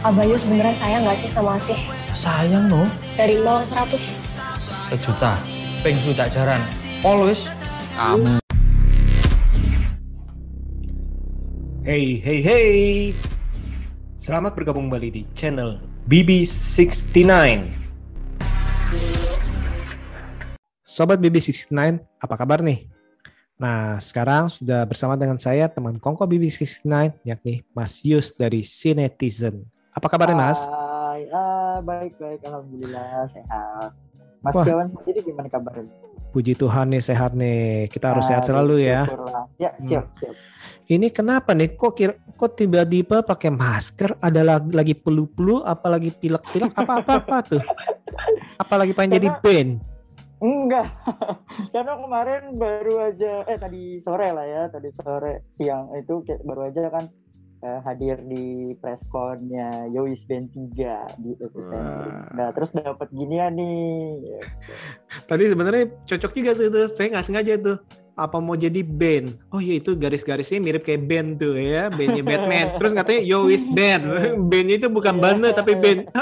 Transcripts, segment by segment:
Abayu sebenarnya sayang gak sih sama Asih? Sayang no. Dari 0 100. Sejuta. Peng sudah jaran. Always. Kamu. Hey, hey, hey. Selamat bergabung kembali di channel BB69. Sobat BB69, apa kabar nih? Nah, sekarang sudah bersama dengan saya, teman Kongko BB69, yakni Mas Yus dari Cinetizen. Apa kabarnya, Mas? Hai, ah, baik, baik. Alhamdulillah, sehat. Mas Wah. Jawan sendiri gimana kabarnya? Puji Tuhan nih, sehat nih. Kita harus sehat Ah, selalu ya. syukurlah. Ya, siap, siap. Ini kenapa nih? Kok kira, kok tiba-tiba pakai masker? Ada lagi, lagi pelu-pelu, apalagi pilek-pilek, apa-apa-apa tuh? Apalagi pengen jadi band? Enggak. Karena kemarin baru aja eh tadi sore lah ya, tadi sore siang itu kayak baru aja kan eh, hadir di pressconnya Yois Band 3 di epicentrum. Wah. Nah, terus dapat ginian nih. Tadi sebenarnya cocok juga tuh, tuh. Saya nggak sengaja tuh. Apa mau jadi band? Oh iya itu garis-garisnya mirip kayak band tuh ya, bandnya Batman. Terus katanya Yo is band. Bandnya itu bukan Iya. band tapi band.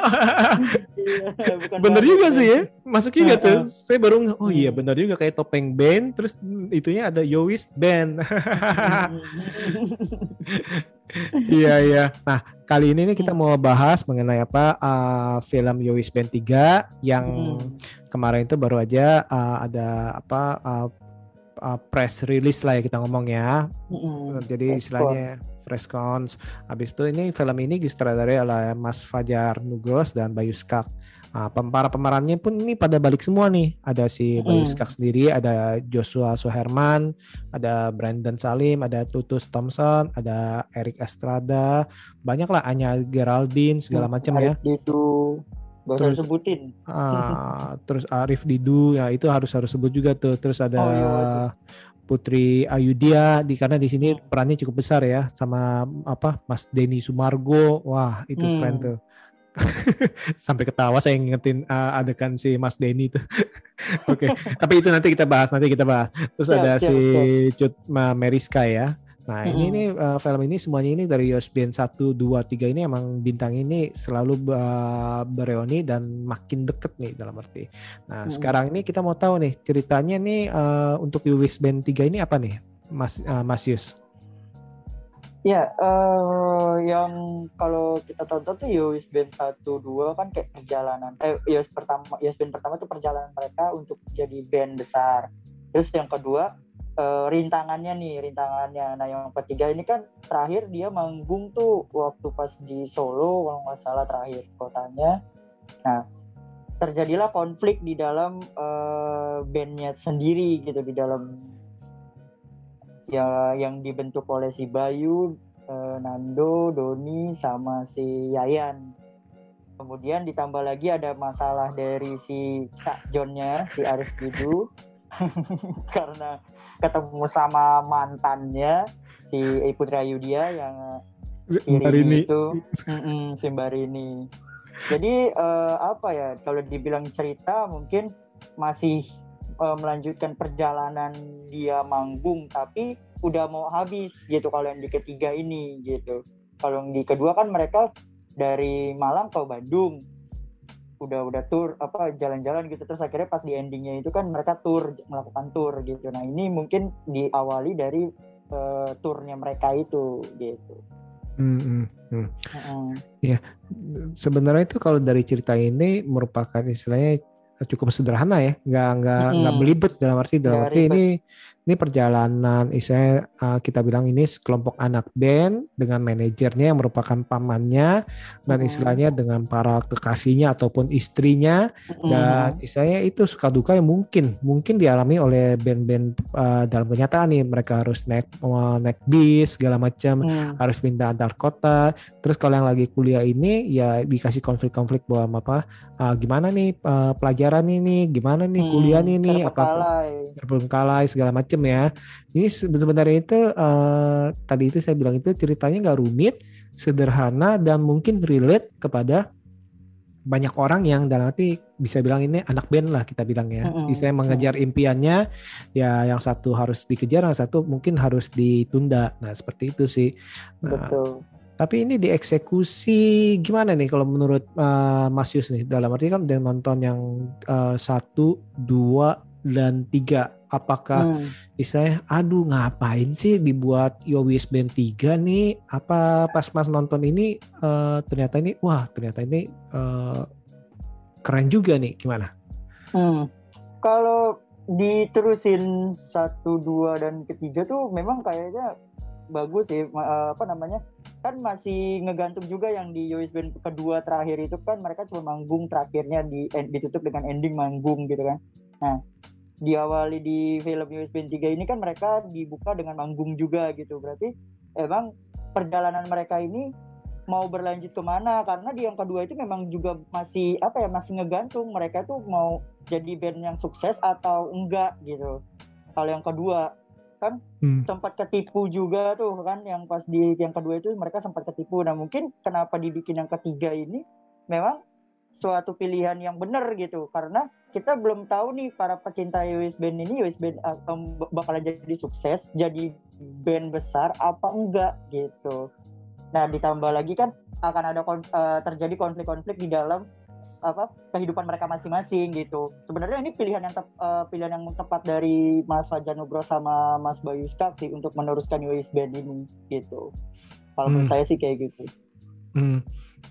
Iya, bukan bener juga sih ya, masuk juga tuh. Saya baru oh iya bener juga kayak topeng band. Terus itunya ada Yo is band. Iya iya. Nah kali ini nih kita mau bahas mengenai apa uh, film Yowis Band 3 yang Hmm. kemarin itu baru aja uh, ada apa uh, uh, press release lah ya kita ngomong ya. Mm-mm. Jadi Press istilahnya press cons. Habis itu ini film ini disutradarai oleh Mas Fajar Nugros dan Bayu Skak. Nah, para pemerannya pun ini pada balik semua nih. Ada si Bayu Hmm. Skak sendiri, ada Joshua Suherman, ada Brandon Salim, ada Tutus Thompson, ada Eric Estrada, banyak lah Anya Geraldine segala macam ya. Usah Terus- sebutin. Ah, terus Arif Didu ya itu harus harus sebut juga tuh. Terus ada Oh, iya, Putri Ayudia di karena di sini Hmm. perannya cukup besar ya sama apa Mas Denny Sumargo. Wah, itu Hmm. keren tuh. Sampai ketawa saya ngingetin ah, adegan si Mas Denny tuh. Oke, tapi itu nanti kita bahas, nanti kita bahas. Terus Siap, ada siap, si. Cut Ma- Meriska ya. Nah, ini Mm-mm. nih eh, film ini semuanya ini dari Yosbien 1 2 3 ini emang bintang ini selalu eh, bereuni dan makin deket nih dalam arti. Nah, Mm-mm. sekarang ini kita mau tahu nih ceritanya nih eh, untuk Band 3 ini apa nih? Mas eh, Mas Yus. Ya, eh yang kalau kita tonton tuh Yowis Band 1 2 kan kayak perjalanan eh Yowis pertama Yowis Band pertama tuh perjalanan mereka untuk jadi band besar. Terus yang kedua eh, rintangannya nih, rintangannya. Nah, yang ketiga ini kan terakhir dia manggung tuh waktu pas di Solo kalau nggak salah terakhir kotanya. Nah, terjadilah konflik di dalam eh, bandnya sendiri gitu di dalam ya yang dibentuk oleh si Bayu, eh, Nando, Doni sama si Yayan. Kemudian ditambah lagi ada masalah dari si Cak Johnnya, si Arif Bidu, karena ketemu sama mantannya si Putra Yudia yang Irini itu mm-mm, si Mbarini. Jadi eh, apa ya kalau dibilang cerita mungkin masih eh, melanjutkan perjalanan dia manggung tapi udah mau habis gitu kalau yang di ketiga ini gitu. Kalau yang di kedua kan mereka dari Malang ke Bandung udah udah tour apa jalan-jalan gitu terus akhirnya pas di endingnya itu kan mereka tour melakukan tour gitu. Nah ini mungkin diawali dari eh, turnya mereka itu gitu. Hmm, hmm, hmm. Mm-mm. Sebenarnya itu kalau dari cerita ini merupakan istilahnya cukup sederhana ya, nggak nggak Mm-mm. nggak belibet dalam arti dalam Nggak arti ribet. ini ini perjalanan istilahnya uh, kita bilang ini sekelompok anak band dengan manajernya yang merupakan pamannya dan Mm. istilahnya dengan para kekasihnya ataupun istrinya dan istilahnya itu suka duka yang mungkin mungkin dialami oleh band-band uh, dalam kenyataan nih mereka harus naik uh, naik bis segala macam Mm. harus pindah antar kota. Terus kalau yang lagi kuliah ini ya dikasih konflik-konflik bahwa apa ah, gimana nih eh, pelajaran ini, gimana nih Hmm, kuliah ini apa terbengkalai segala macam ya. Ini sebenarnya itu eh, tadi itu saya bilang itu ceritanya nggak rumit, sederhana dan mungkin relate kepada banyak orang yang dalam arti bisa bilang ini anak band lah kita bilang ya. Bisa mengejar impiannya ya yang satu harus dikejar, yang satu mungkin harus ditunda. Nah, seperti itu sih. Nah, Betul. Tapi ini dieksekusi gimana nih kalau menurut uh, Mas Yus nih? Dalam arti kan udah nonton yang uh, satu, dua, dan tiga. Apakah hmm. istilahnya, aduh ngapain sih dibuat Yowis Band 3 nih? Apa pas Mas nonton ini uh, ternyata ini, wah ternyata ini uh, keren juga nih, gimana? Hmm. Kalau diterusin satu, dua, dan ketiga tuh memang kayaknya bagus sih uh, apa namanya kan masih ngegantung juga yang di US Band kedua terakhir itu kan mereka cuma manggung terakhirnya di ditutup dengan ending manggung gitu kan nah diawali di film US Band 3 ini kan mereka dibuka dengan manggung juga gitu. Berarti emang perjalanan mereka ini mau berlanjut ke mana? Karena di yang kedua itu memang juga masih apa ya masih ngegantung. Mereka tuh mau jadi band yang sukses atau enggak gitu. Kalau yang kedua kan hmm. sempat ketipu juga tuh kan. Yang pas di yang kedua itu mereka sempat ketipu. Nah mungkin kenapa dibikin yang ketiga ini? Memang suatu pilihan yang benar gitu karena kita belum tahu nih para pecinta US Band ini US Band um, bakalan jadi sukses jadi band besar apa enggak gitu nah ditambah lagi kan akan ada kon uh, terjadi konflik-konflik di dalam apa kehidupan mereka masing-masing gitu. Sebenarnya ini pilihan yang tep, uh, pilihan yang tepat dari Mas Fajar Nugro sama Mas Bayu Skak sih untuk meneruskan US Band ini gitu. Kalau hmm. menurut saya sih kayak gitu. Hmm.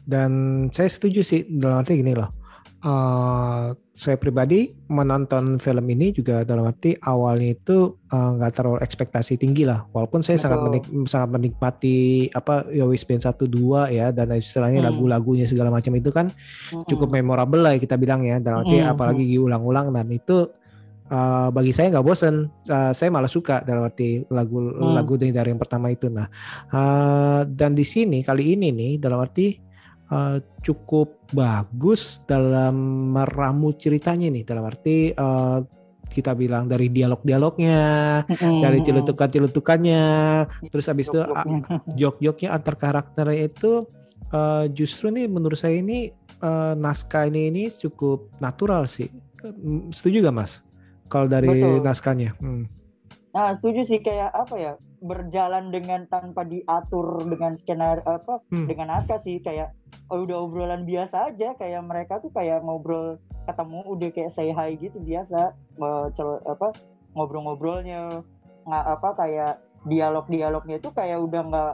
Dan saya setuju sih dalam arti gini loh uh, saya pribadi menonton film ini juga dalam arti awalnya itu eh, nggak uh, terlalu ekspektasi tinggi lah walaupun saya sangat menik sangat menikmati apa Yowis Band satu dua ya dan istilahnya hmm. lagu-lagunya segala macam itu kan hmm. cukup memorable lah kita bilang ya dalam arti hmm. apalagi diulang-ulang dan itu uh, bagi saya nggak bosen uh, saya malah suka dalam arti lagu hmm. lagu dari yang pertama itu nah uh, dan di sini kali ini nih dalam arti uh, cukup bagus dalam meramu ceritanya nih dalam arti uh, kita bilang dari dialog-dialognya, mm-hmm. dari celutukan-celutukannya, terus habis itu jok-joknya antar karakternya itu uh, justru nih menurut saya ini uh, naskah ini ini cukup natural sih. Setuju gak mas? Kalau dari Betul. naskahnya? Hmm. Nah, setuju sih kayak apa ya? Berjalan dengan tanpa diatur dengan skenario apa hmm. dengan naskah sih kayak oh, udah obrolan biasa aja kayak mereka tuh kayak ngobrol ketemu udah kayak say hi gitu biasa apa ngobrol-ngobrolnya nggak apa kayak dialog-dialognya itu kayak udah nggak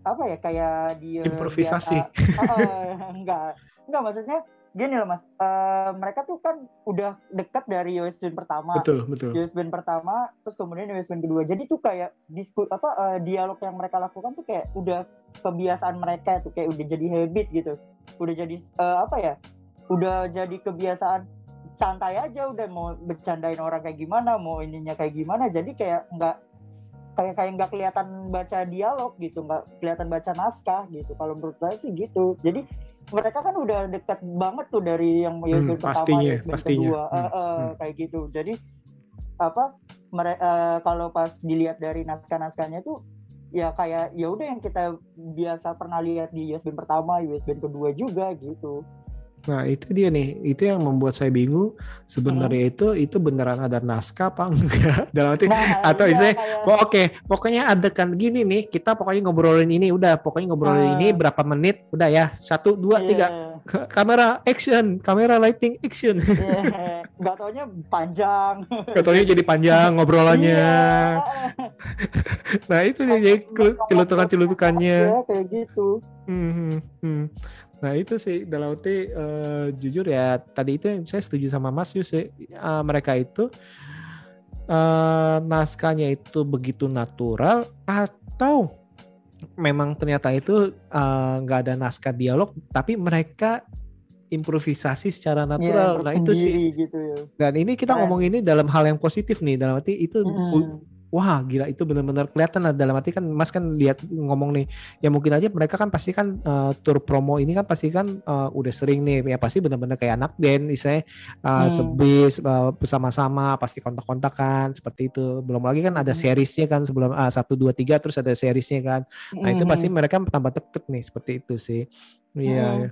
apa ya kayak dia improvisasi biasa, uh, enggak enggak maksudnya gini loh mas, uh, mereka tuh kan udah dekat dari US Band pertama, betul betul. US Band pertama, terus kemudian US Band kedua. Jadi tuh kayak disku apa uh, dialog yang mereka lakukan tuh kayak udah kebiasaan mereka tuh kayak udah jadi habit gitu, udah jadi uh, apa ya, udah jadi kebiasaan santai aja udah mau bercandain orang kayak gimana, mau ininya kayak gimana. Jadi kayak nggak kayak kayak nggak kelihatan baca dialog gitu, nggak kelihatan baca naskah gitu. Kalau menurut saya sih gitu. Jadi mereka kan udah dekat banget tuh dari yang hmm, pertama pastinya, yang pastinya. kedua hmm, uh, uh, hmm. kayak gitu jadi apa mereka uh, kalau pas dilihat dari naskah-naskahnya tuh ya kayak ya udah yang kita biasa pernah lihat di USB pertama, USB kedua juga gitu. Nah itu dia nih, itu yang membuat saya bingung. Sebenarnya hmm. itu itu beneran ada naskah apa enggak? Dalam arti nah, atau iya, saya, kayak... oh, oke, okay, pokoknya ada kan gini nih, kita pokoknya ngobrolin ini, udah pokoknya ngobrolin uh, ini berapa menit, udah ya satu dua yeah. tiga, kamera action, kamera lighting action. Yeah. Gak taunya panjang. Gak taunya jadi panjang ngobrolannya. Iya. nah itu nih jadi celutukan-celutukannya. Ya, kayak gitu. Hmm, hmm, hmm. Nah itu sih dalam arti uh, jujur ya tadi itu yang saya setuju sama Mas Yus uh, mereka itu uh, naskahnya itu begitu natural atau memang ternyata itu nggak uh, ada naskah dialog tapi mereka improvisasi secara iya, natural. Ya, nah itu sih. Gitu ya. Dan ini kita ngomong ini dalam hal yang positif nih dalam arti itu hmm wah gila itu benar-benar kelihatan lah dalam arti kan Mas kan lihat ngomong nih ya mungkin aja mereka kan pasti kan uh, tour promo ini kan pasti kan uh, udah sering nih ya pasti benar-benar kayak anak band misalnya uh, hmm. sebis uh, bersama-sama pasti kontak-kontakan seperti itu belum lagi kan ada hmm. seriesnya kan sebelum satu dua tiga terus ada seriesnya kan nah itu pasti hmm. mereka tambah deket nih seperti itu sih iya hmm.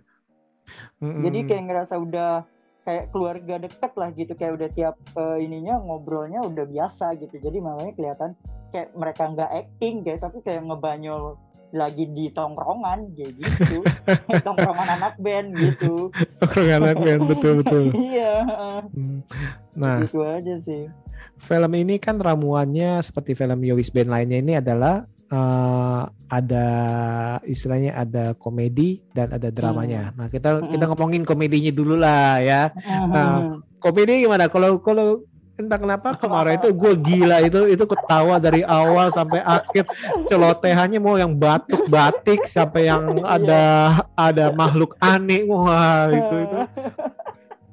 Hmm. jadi kayak ngerasa udah kayak keluarga deket lah gitu kayak udah tiap uh, ininya ngobrolnya udah biasa gitu. Jadi makanya kelihatan kayak mereka nggak acting kayak tapi kayak ngebanyol lagi di tongkrongan kayak gitu. Tongkrongan anak band gitu. Orang anak band betul betul. iya Hmm. Nah, gitu aja sih. film ini kan ramuannya seperti film Yowis Band lainnya ini adalah eh, ada istilahnya ada komedi dan ada dramanya. Nah kita kita Hmm. ngomongin komedinya dulu lah ya. Nah, komedi gimana? Kalau kalau entah kenapa kemarin itu gue gila itu itu ketawa dari awal sampai akhir celotehannya mau yang batuk batik sampai yang ada ada makhluk aneh wah itu itu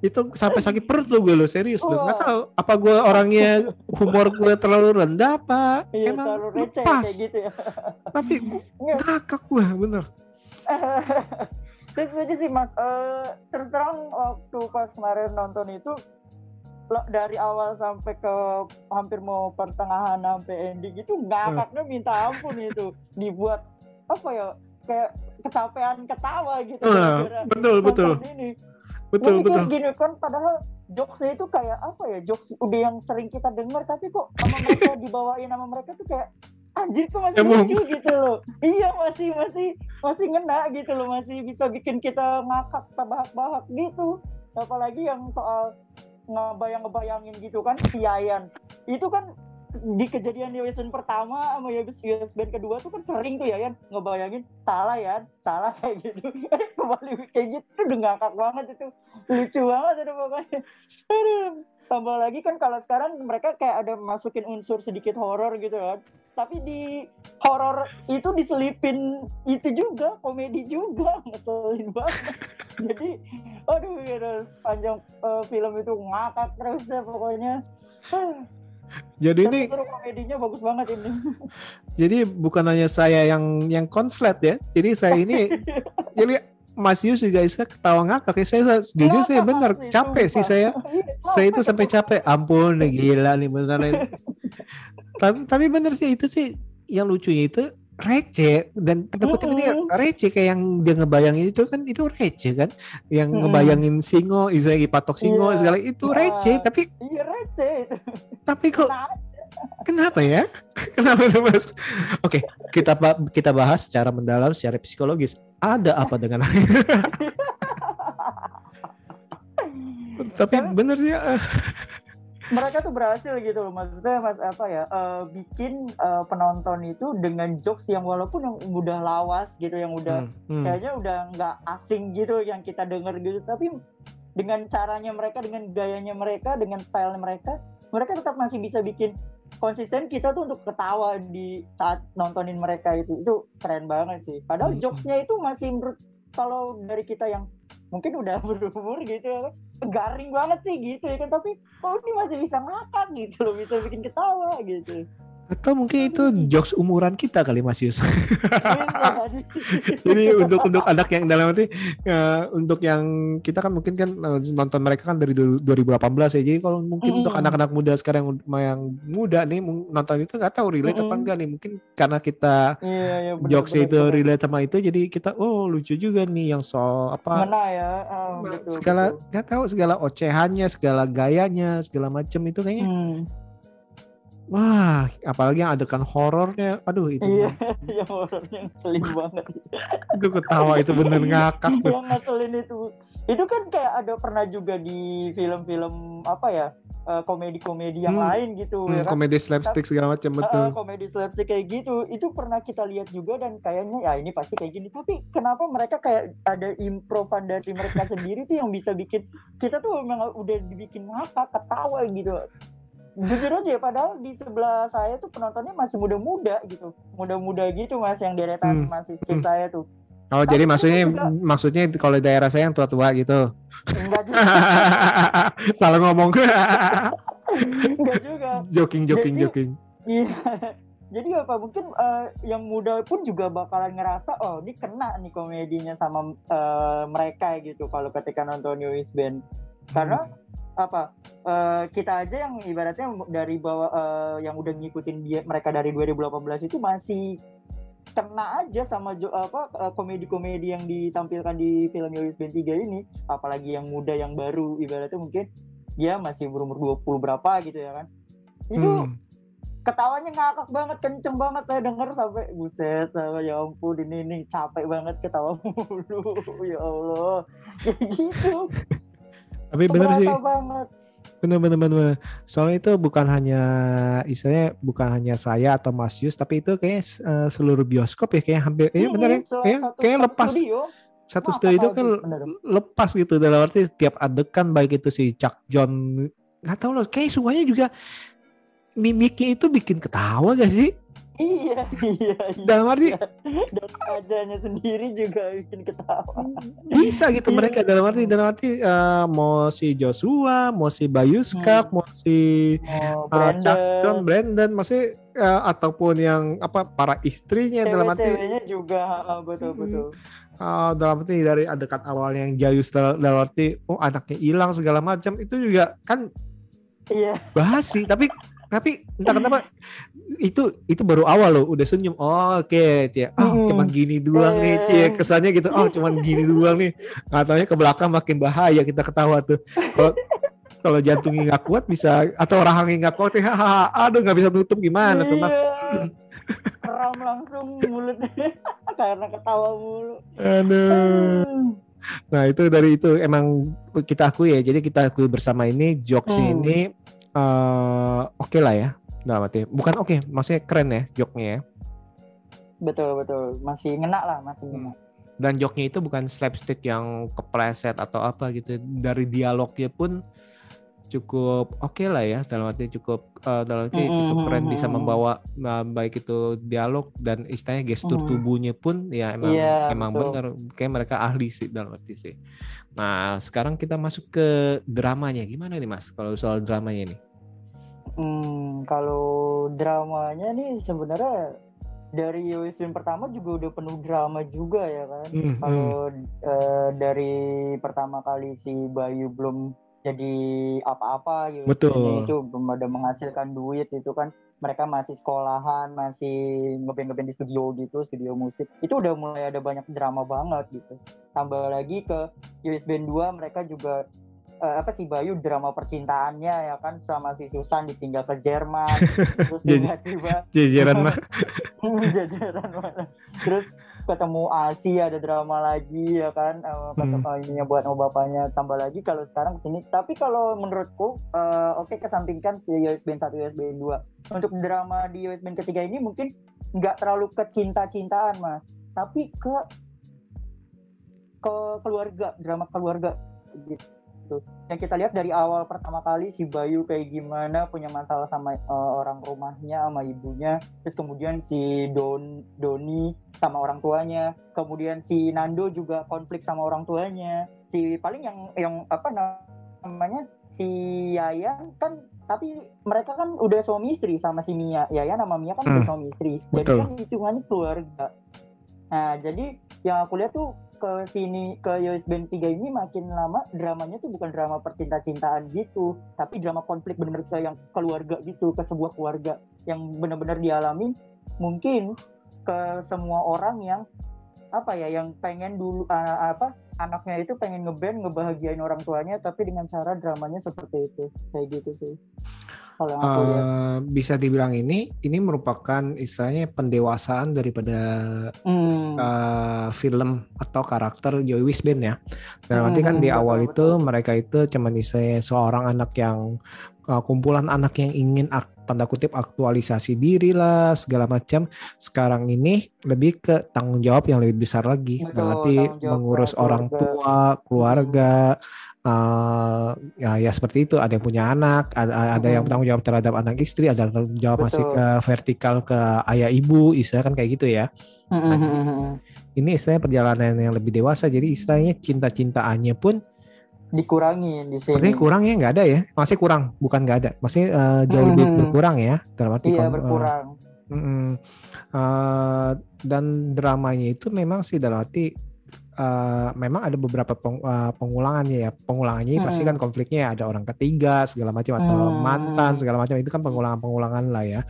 itu sampai sakit perut lo gue lo serius lo nggak tahu apa gue orangnya humor gue terlalu rendah apa. Iya, emang terlalu receh kayak gitu ya. tapi gue Nggak. ngakak gue bener. Terus aja sih mas, Eh, terus terang waktu pas kemarin nonton itu lo- dari awal sampai ke hampir mau pertengahan sampai ending itu ngakaknya minta ampun itu. Dibuat apa ya kayak kecapean ketawa gitu gara-gara betul betul. ini. Betul mikir betul. gini kan padahal jokesnya itu kayak apa ya jokes udah yang sering kita dengar tapi kok sama mereka dibawain sama mereka tuh kayak anjir kok masih Emang. lucu gitu loh. Iya masih masih masih ngena gitu loh masih bisa bikin kita ngakak terbahak-bahak gitu. Apalagi yang soal ngebayang ngebayangin gitu kan si Yayan itu kan di kejadian Yowes Band pertama sama Yowes Yowes Band kedua tuh kan sering tuh ya Yan. Ngebayangin salah ya salah kayak gitu. Kembali kayak gitu udah ngakak banget itu. Lucu banget itu pokoknya. Aduh. tambah lagi kan kalau sekarang mereka kayak ada masukin unsur sedikit horor gitu kan. Tapi di horor itu diselipin itu juga komedi juga. Ngeselin banget. Jadi aduh gitu. Panjang eh, film itu ngakak terus deh pokoknya jadi ini Terus komedinya bagus banget ini Jadi bukan hanya saya yang yang konslet ya. Jadi saya ini jadi Mas Yus juga bisa ketawa ngakak. ya. Saya jujur saya benar capek sih saya. Iya, Saya itu sampai capek. Ampun, gila nih beneran. tapi tapi bener sih itu sih yang lucunya itu receh dan tanda kutip ini receh kayak yang dia ngebayangin itu kan itu receh kan yang ngebayangin singo istilahnya patok singo Iya. segala itu Ah. receh tapi iya receh tapi kok Kenapa ya? Kenapa itu mas? Oke, kita kita bahas secara mendalam, secara psikologis. Ada apa dengan ini? Tapi bener sih. eh, mereka tuh berhasil gitu loh maksudnya mas apa ya eh, bikin eh, penonton itu dengan jokes yang walaupun yang udah lawas gitu yang udah hmm, hmm. kayaknya udah nggak asing gitu yang kita denger gitu tapi dengan caranya mereka dengan gayanya mereka dengan style mereka mereka tetap masih bisa bikin konsisten kita tuh untuk ketawa di saat nontonin mereka itu. Itu keren banget sih. Padahal Hmm. jokesnya itu masih menurut kalau dari kita yang mungkin udah berumur gitu ya garing banget sih gitu ya kan. Tapi kok ini masih bisa ngakak gitu loh. Bisa bikin ketawa gitu Atau mungkin itu jokes umuran kita kali Mas Yus. Jadi. Untuk untuk anak yang dalam arti ya, untuk yang kita kan mungkin kan eh, nonton mereka kan dari du- 2018 ya. Jadi kalau mungkin untuk Mm-mm. anak-anak muda sekarang yang, yang muda nih nonton itu nggak tahu relate apa Mm-mm. enggak nih. Mungkin karena kita iya iya bener, jokes bener, itu bener. relate sama itu jadi kita oh lucu juga nih yang soal apa ngena ya betul, segala nggak tahu segala ocehannya segala gayanya segala macem itu kayaknya Hmm, wah apalagi yang adegan horornya. Aduh itu iya yang horornya ngeselin banget. Itu ketawa itu bener ngakak tuh. yang ngeselin itu. Itu kan kayak ada pernah juga di film-film apa ya eh, komedi-komedi yang Hmm. lain gitu Hmm, ya kan? komedi slapstick segala macam betul. komedi slapstick kayak gitu. Itu pernah kita lihat juga dan kayaknya ya ini pasti kayak gini. Tapi kenapa mereka kayak ada improvan dari mereka sendiri tuh yang bisa bikin kita tuh memang udah dibikin ngakak ketawa gitu jujur aja ya, padahal di sebelah saya tuh penontonnya masih muda-muda gitu muda-muda gitu mas yang deretan Hmm. masih Hmm. saya tuh oh jadi Tapi maksudnya itu juga- maksudnya kalau daerah saya yang tua-tua gitu enggak juga salah ngomong enggak juga joking joking Jadi- joking Iya. Jadi apa mungkin eh, yang muda pun juga bakalan ngerasa oh ini kena nih komedinya sama eh, mereka gitu kalau ketika nonton News Band. Karena apa eh, kita aja yang ibaratnya dari bawah eh, yang udah ngikutin dia mereka dari 2018 itu masih kena aja sama jo- apa eh, komedi-komedi yang ditampilkan di film News Band 3 ini apalagi yang muda yang baru ibaratnya mungkin dia masih berumur 20 berapa gitu ya kan. Itu Hmm. ketawanya ngakak banget kenceng banget saya denger sampai buset saya ya ampun ini ini capek banget ketawa mulu ya Allah kayak gitu Tapi bener sih, banget bener bener bener. Soalnya itu bukan hanya istilahnya bukan hanya saya atau Mas Yus, tapi itu kayak eh, seluruh bioskop ya kayak hampir, iya bener ya, kayak, kayak lepas studio. satu studio itu kan bener. lepas gitu dalam arti tiap adegan baik itu si Chuck John nggak tahu loh kayak semuanya juga mimiknya itu bikin ketawa gak sih iya iya iya. Dalam arti dan wajahnya sendiri juga bikin ketawa. Bisa gitu Iya. mereka dalam arti dalam arti eh, mau si Joshua mau si Bayuskak mau si oh, eh, Chuck John Brandon Brandon masih eh, ataupun yang apa para istrinya dalam arti juga betul Hmm. betul. Eh, dalam arti dari adegan awalnya yang Jayus dal- dalam arti oh anaknya hilang segala macam itu juga kan iya. bahas sih tapi tapi entah kenapa itu itu baru awal loh udah senyum oh oke cie ah Mm-mm. cuman gini doang nih cie Eh. kesannya gitu oh cuman gini doang nih katanya ke belakang makin bahaya kita ketawa tuh kalau kalau jantungnya nggak kuat bisa atau rahangnya nggak kuat ya hahaha aduh nggak bisa tutup gimana tuh mas Iya. Keram langsung mulutnya karena ketawa mulu. aduh nah itu dari itu emang kita akui ya jadi kita akui bersama ini jokes Hmm. ini eh, oke lah ya dalam arti. Bukan oke maksudnya keren ya joknya ya. Betul betul. Masih ngena lah masih ngena. dan joknya itu bukan slapstick yang kepleset atau apa gitu. Dari dialognya pun cukup oke lah ya dalam arti cukup eh, dalam arti Mm-mm, cukup keren bisa membawa eh, baik itu dialog dan istilahnya gestur Mm. tubuhnya pun ya emang Iya, emang betul. bener kayak mereka ahli sih dalam arti sih nah sekarang kita masuk ke dramanya gimana nih mas kalau soal dramanya nih Hmm, kalau dramanya nih sebenarnya dari Wiswin pertama juga udah penuh drama juga ya kan. Hmm, Kalau eh, dari pertama kali si Bayu belum jadi apa-apa gitu. Betul. Itu belum ada menghasilkan duit itu kan mereka masih sekolahan, masih ngeband-ngeband di studio gitu, studio musik. Itu udah mulai ada banyak drama banget gitu. Tambah lagi ke US Band 2 mereka juga eh, apa sih Bayu drama percintaannya ya kan sama si Susan ditinggal ke Jerman terus Jadi- tiba-tiba jajaran mah jajaran mana terus ketemu Asi ada drama lagi ya kan? Eh, ketemu ininya buat sama bapaknya tambah lagi kalau sekarang ke sini tapi kalau menurutku eh, oke kesampingkan si USB 1 USB 2 untuk drama di USB ketiga ini mungkin nggak terlalu ke cinta-cintaan mas. Tapi ke ke keluarga drama keluarga gitu yang kita lihat dari awal pertama kali si Bayu kayak gimana punya masalah sama eh, orang rumahnya sama ibunya. Terus kemudian si Don Doni sama orang tuanya. Kemudian si Nando juga konflik sama orang tuanya. Si paling yang yang apa namanya si Yayan kan tapi mereka kan udah suami istri sama si Mia. Yayan sama Mia kan udah Hmm, suami istri. Betul. jadi kan hitungannya keluarga. Nah jadi yang aku lihat tuh ke sini ke US Band 3 ini makin lama dramanya tuh bukan drama percinta-cintaan gitu tapi drama konflik bener-bener ke yang keluarga gitu ke sebuah keluarga yang benar-benar dialami. Mungkin ke semua orang yang apa ya yang pengen dulu ah, apa anaknya itu pengen ngeband ngebahagiain orang tuanya tapi dengan cara dramanya seperti itu. Kayak gitu sih kalau lihat Eh, bisa dibilang ini ini merupakan istilahnya pendewasaan daripada Hmm, eh, film atau karakter Joey Wisband ya. Arti kan Hmm, di betul, awal betul. itu mereka itu cuman istilahnya seorang anak yang eh, kumpulan anak yang ingin ak- tanda kutip aktualisasi diri lah segala macam. Sekarang ini lebih ke tanggung jawab yang lebih besar lagi. Betul, Dalam arti tanggung jawab mengurus keluarga. orang tua, keluarga. Eh, ya, ya seperti itu. Ada yang punya anak, ada, ada yang Hmm. bertanggung jawab terhadap anak istri, ada yang tanggung jawab masih Betul. ke vertikal ke ayah ibu, istilah kan kayak gitu ya hmm, hmm. ini istilahnya perjalanan yang lebih dewasa jadi istilahnya cinta-cintaannya pun dikurangin di sini kurang ya nggak ada ya masih kurang bukan nggak ada maksudnya eh, jauh lebih berkurang ya dalam arti iya eh, berkurang mm-mm. Eh, dan dramanya itu memang sih dalam arti eh, memang ada beberapa peng- eh, pengulangannya ya pengulangannya ini pasti Hmm. kan konfliknya ada orang ketiga segala macam atau Hmm. mantan segala macam itu kan pengulangan-pengulangan lah ya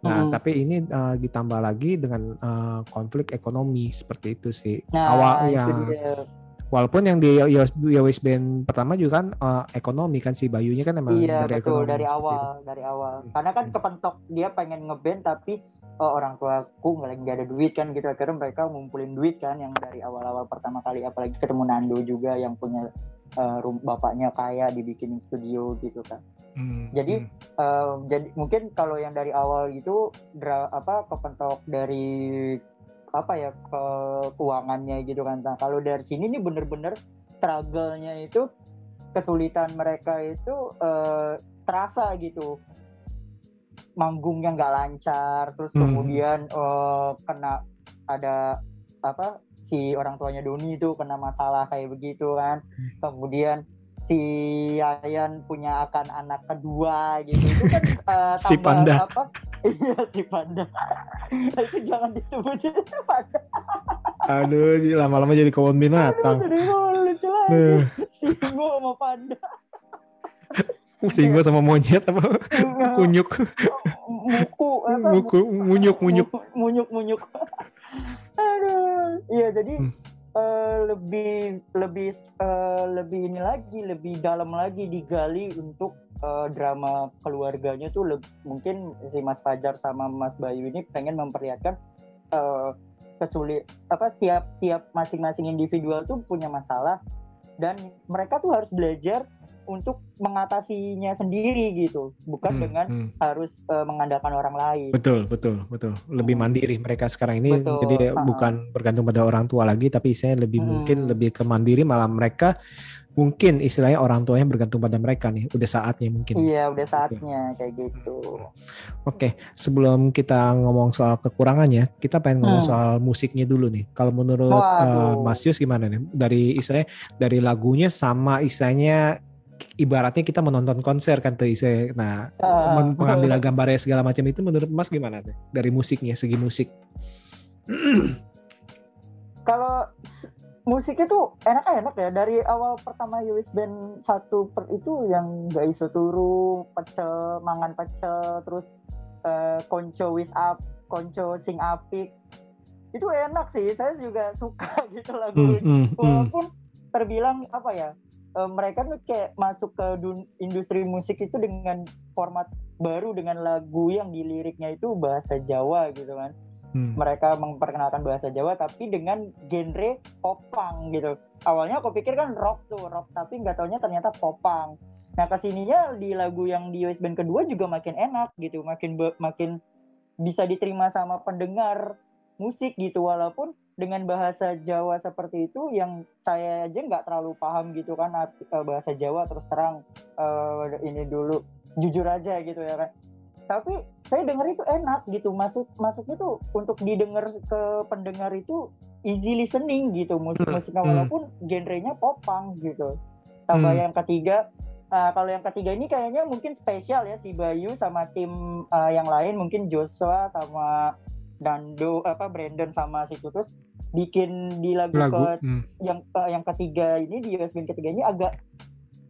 nah Hmm. tapi ini eh, ditambah lagi dengan eh, konflik ekonomi seperti itu sih nah awal yang Walaupun yang di Yowis Band pertama juga kan eh, ekonomi kan si Bayunya kan emang Iya dari betul ekonomi dari awal dari awal. Hmm. Karena kan kepentok dia pengen ngeband tapi oh, orang tuaku lagi nggak ada duit kan gitu akhirnya mereka ngumpulin duit kan yang dari awal-awal pertama kali apalagi ketemu Nando juga yang punya rum- bapaknya kaya dibikinin studio gitu kan. Hmm, Jadi, hmm. Eh, jadi mungkin kalau yang dari awal itu dra, apa kepentok dari apa ya ke keuangannya gitu kan. Nah, kalau dari sini nih bener-bener struggle-nya itu kesulitan mereka itu eh, terasa gitu. Manggungnya nggak lancar, terus Hmm. kemudian eh, kena ada apa si orang tuanya Doni itu kena masalah kayak begitu kan. Kemudian si Yayan punya akan anak kedua gitu itu kan eh, Si Panda. apa iya si panda itu jangan disebutin panda Aduh, lama-lama jadi kawan binatang. Aduh, lucu lagi Singo sama panda Singo sama monyet apa? Kunyuk, muku apa? Muku, munyuk, munyuk. munyuk munyuk. Aduh. Iya jadi Hmm. eh, lebih lebih eh, lebih ini lagi lebih dalam lagi digali untuk eh, drama keluarganya tuh leb- mungkin si Mas Fajar sama Mas Bayu ini pengen memperlihatkan eh, kesulit apa tiap tiap masing-masing individual tuh punya masalah. Dan mereka tuh harus belajar untuk mengatasinya sendiri gitu bukan Hmm, dengan hmm. harus eh, mengandalkan orang lain Betul, betul, betul. Lebih Hmm. mandiri mereka sekarang ini. Betul, Jadi ha-ha. bukan bergantung pada orang tua lagi, tapi istilahnya lebih Hmm. mungkin lebih ke mandiri. Malah mereka mungkin istilahnya orang tuanya bergantung pada mereka nih. Udah saatnya mungkin. iya udah saatnya kayak gitu Oke, sebelum kita ngomong soal kekurangannya, kita pengen ngomong Hmm. soal musiknya dulu nih. Kalau menurut Waduh. uh, Mas Yus gimana nih? Dari istilahnya dari lagunya sama istilahnya ibaratnya kita menonton konser kan tuh istilahnya. Nah, Ah, men- pengambilan gambarnya segala macam itu menurut Mas gimana tuh? Dari musiknya, segi musik. kalau musiknya tuh enak-enak ya dari awal pertama Yowis Band satu per itu yang gak iso turu pecel mangan pecel terus eh, konco wis up konco sing apik itu enak sih saya juga suka gitu lagu Hmm, hmm, hmm. walaupun terbilang apa ya eh, mereka tuh kayak masuk ke dun- industri musik itu dengan format baru dengan lagu yang di liriknya itu bahasa Jawa gitu kan Hmm. mereka memperkenalkan bahasa Jawa tapi dengan genre popang gitu. Awalnya aku pikir kan rock tuh, rock tapi nggak taunya ternyata popang. Nah ke sininya di lagu yang di US Band kedua juga makin enak gitu, makin makin bisa diterima sama pendengar musik gitu. Walaupun dengan bahasa Jawa seperti itu yang saya aja nggak terlalu paham gitu kan eh, bahasa Jawa terus terang eh, ini dulu jujur aja gitu ya kan tapi saya denger itu enak gitu. Masuk masuknya tuh untuk didengar ke pendengar itu easy listening gitu musik musiknya hmm. walaupun genrenya popang gitu. Tambah Hmm. yang ketiga uh, kalau yang ketiga ini kayaknya mungkin spesial ya si Bayu sama tim uh, yang lain. Mungkin Joshua sama Dando apa Brandon sama si Tutus bikin di lagu, Lagu. ke hmm. yang uh, yang ketiga ini di US Band ketiga ini agak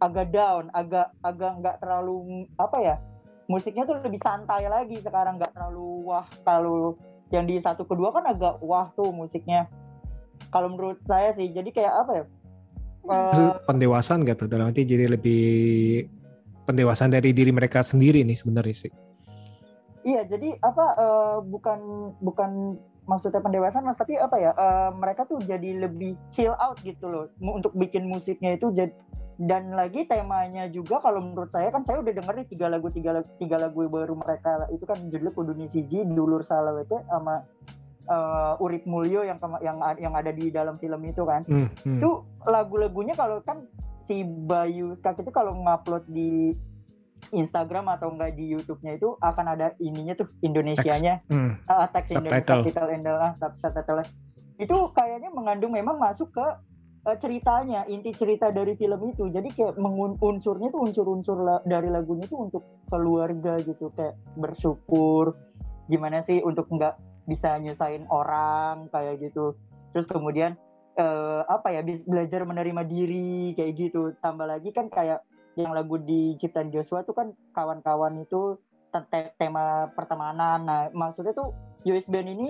agak down, agak agak nggak terlalu apa ya musiknya tuh lebih santai lagi sekarang nggak terlalu wah kalau yang di satu kedua kan agak wah tuh musiknya kalau menurut saya sih jadi kayak apa ya Eh, pendewasaan gitu dalam arti jadi lebih pendewasaan dari diri mereka sendiri nih sebenarnya sih. Iya, jadi apa eh, bukan bukan maksudnya pendewasaan mas tapi apa ya eh, mereka tuh jadi lebih chill out gitu loh untuk bikin musiknya itu jadi dan lagi temanya juga kalau menurut saya kan saya udah denger nih tiga lagu tiga lagu tiga lagu baru mereka itu kan judulnya Kuduni Siji, Dulur Salawete sama eh, Urip Mulyo yang yang yang ada di dalam film itu kan Hmm, hmm. itu lagu-lagunya kalau kan si Bayu Skak itu kalau ngupload di Instagram atau enggak di YouTube-nya itu akan ada ininya tuh Indonesianya. Hmm. uh, teks Indonesia Subtitle. subtitle Indo- ah, subtitle itu kayaknya mengandung memang masuk ke uh, ceritanya inti cerita dari film itu. Jadi kayak mengun- unsurnya tuh unsur-unsur la- dari lagunya tuh untuk keluarga gitu. Kayak bersyukur gimana sih untuk nggak bisa nyusahin orang kayak gitu. Terus kemudian eh, apa ya belajar menerima diri kayak gitu. Tambah lagi kan kayak yang lagu di ciptaan Joshua tuh kan kawan-kawan itu te- tema pertemanan nah maksudnya tuh US Band ini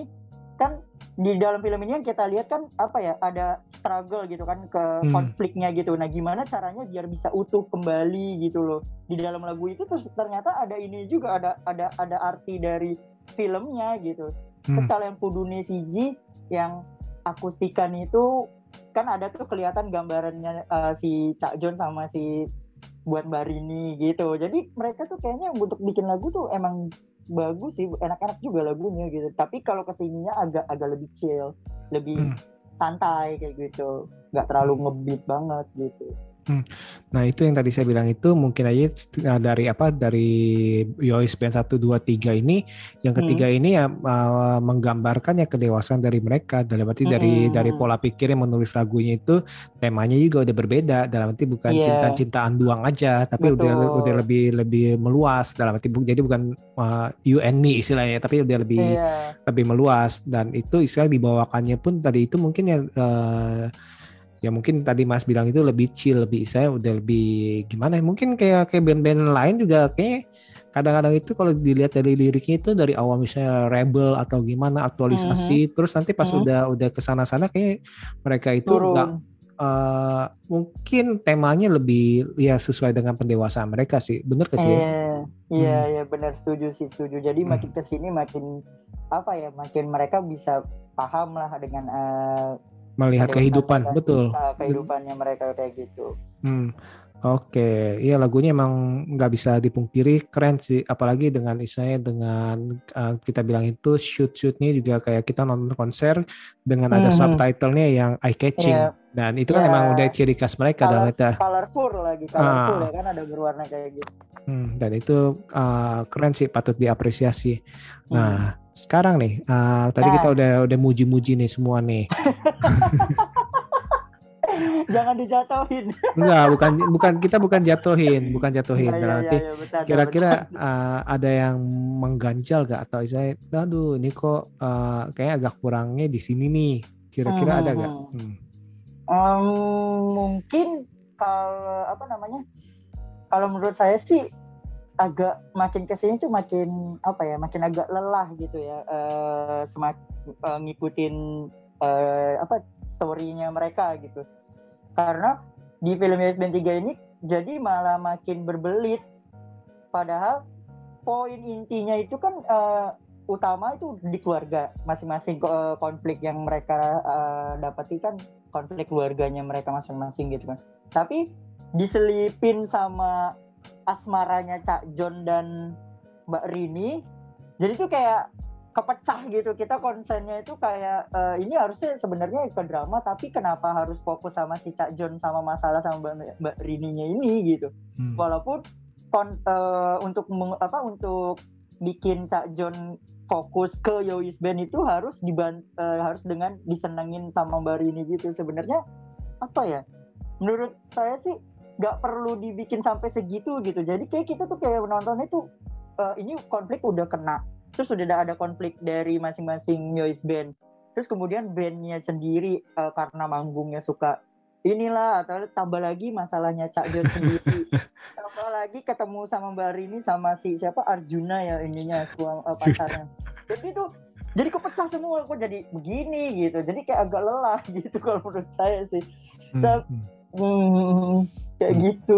kan di dalam film ini yang kita lihat kan apa ya ada struggle gitu kan ke Hmm. konfliknya gitu. Nah gimana caranya biar bisa utuh kembali gitu loh di dalam lagu itu terus ternyata ada ini juga ada ada ada arti dari filmnya gitu. Terus Hmm. kalau yang Kudune Siji yang akustikan itu kan ada tuh kelihatan gambarannya eh, si Cak Jon sama si buat Barini gitu. Jadi mereka tuh kayaknya untuk bikin lagu tuh emang bagus sih, enak-enak juga lagunya gitu. Tapi kalau ke sininya agak agak lebih chill, lebih Hmm. santai kayak gitu, nggak terlalu ngebeat banget gitu. Nah itu yang tadi saya bilang itu mungkin aja uh, dari apa dari Yois Band 1, 2, 3 ini yang ketiga ini ya uh, menggambarkan ya kedewasaan dari mereka. Dalam arti dari Hmm. dari pola pikir yang menulis lagunya itu temanya juga udah berbeda. Dalam arti bukan Iya. cinta-cintaan doang aja tapi udah Betul. udah lebih lebih meluas. Dalam arti jadi bukan uh, you and me istilahnya tapi udah lebih Iya, lebih meluas. Dan itu istilah dibawakannya pun tadi itu mungkin ya eh, ya mungkin tadi Mas bilang itu lebih chill lebih saya udah lebih gimana ya mungkin kayak kayak band-band lain juga kayak kadang-kadang itu kalau dilihat dari liriknya itu dari awal misalnya rebel atau gimana aktualisasi terus nanti pas Mhm. udah udah ke sana sana kayak mereka itu nggak turun. eh, mungkin temanya lebih ya sesuai dengan pendewasaan mereka sih bener gak sih ya? Iya, iya, Hmm. iya benar setuju sih setuju. Jadi Hmm. makin ke sini makin apa ya, makin mereka bisa paham lah dengan eh, melihat kehidupan mereka, betul eh, kehidupannya mereka kayak gitu. Hmm, oke, iya lagunya emang nggak bisa dipungkiri keren sih, apalagi dengan istilahnya dengan uh, kita bilang itu shoot-shootnya juga kayak kita nonton konser dengan ada Mhm. subtitlenya yang eye catching Iya. Dan itu kan Iya. emang udah ciri khas mereka dalam Color- kita. Colorful lagi, colorful Ah. ya kan ada berwarna kayak gitu. Hmm, dan itu uh, keren sih, patut diapresiasi. Hmm. Nah, sekarang nih, uh, tadi Nah. kita udah udah muji-muji nih semua nih. Jangan dijatuhin. Enggak, bukan bukan kita bukan jatuhin, bukan jatuhin. Dalam arti iya, bercanda, kira-kira bercanda. uh, ada yang mengganjal gak atau saya aduh ini kok uh, kayak agak kurangnya di sini nih kira-kira Hmm, ada gak hmm. Em, mungkin kalau apa namanya? Kalau menurut saya sih agak makin ke sini tuh makin apa ya? Makin agak lelah gitu ya. Eh semak eh, ngikutin eh, apa story-nya mereka gitu. Karena di film Yes Band 3 ini jadi malah makin berbelit. Padahal poin intinya itu kan eh, utama itu di keluarga masing-masing konflik yang mereka eh, dapati kan konflik keluarganya mereka masing-masing gitu kan. Tapi diselipin sama asmaranya Cak John dan Mbak Rini. Jadi tuh kayak kepecah gitu. Kita konsennya itu kayak eh, ini harusnya sebenarnya ke drama tapi kenapa harus fokus sama si Cak John sama masalah sama Mbak, Mbak Rininya ini gitu. Hmm. Walaupun kon, eh, untuk meng- apa untuk bikin Cak John fokus ke Yois Band itu harus diban eh, harus dengan disenengin sama Mbak Rini gitu. Sebenarnya apa ya? Menurut saya sih nggak perlu dibikin sampai segitu gitu. Jadi kayak kita tuh kayak menonton itu eh, ini konflik udah kena. Terus udah ada- konflik dari masing-masing Yois Band terus kemudian bandnya sendiri eh, karena manggungnya suka inilah atau tambah lagi masalahnya Cak John sendiri. Tambah lagi ketemu sama Mbak Rini sama si siapa? Arjuna ya ininya suami eh, pacarnya. Jadi tuh jadi kepecah semua. Kok jadi begini gitu? Jadi kayak agak lelah gitu kalau menurut saya sih. Hmm, Sa- hmm. hmm, kayak Hmm. gitu.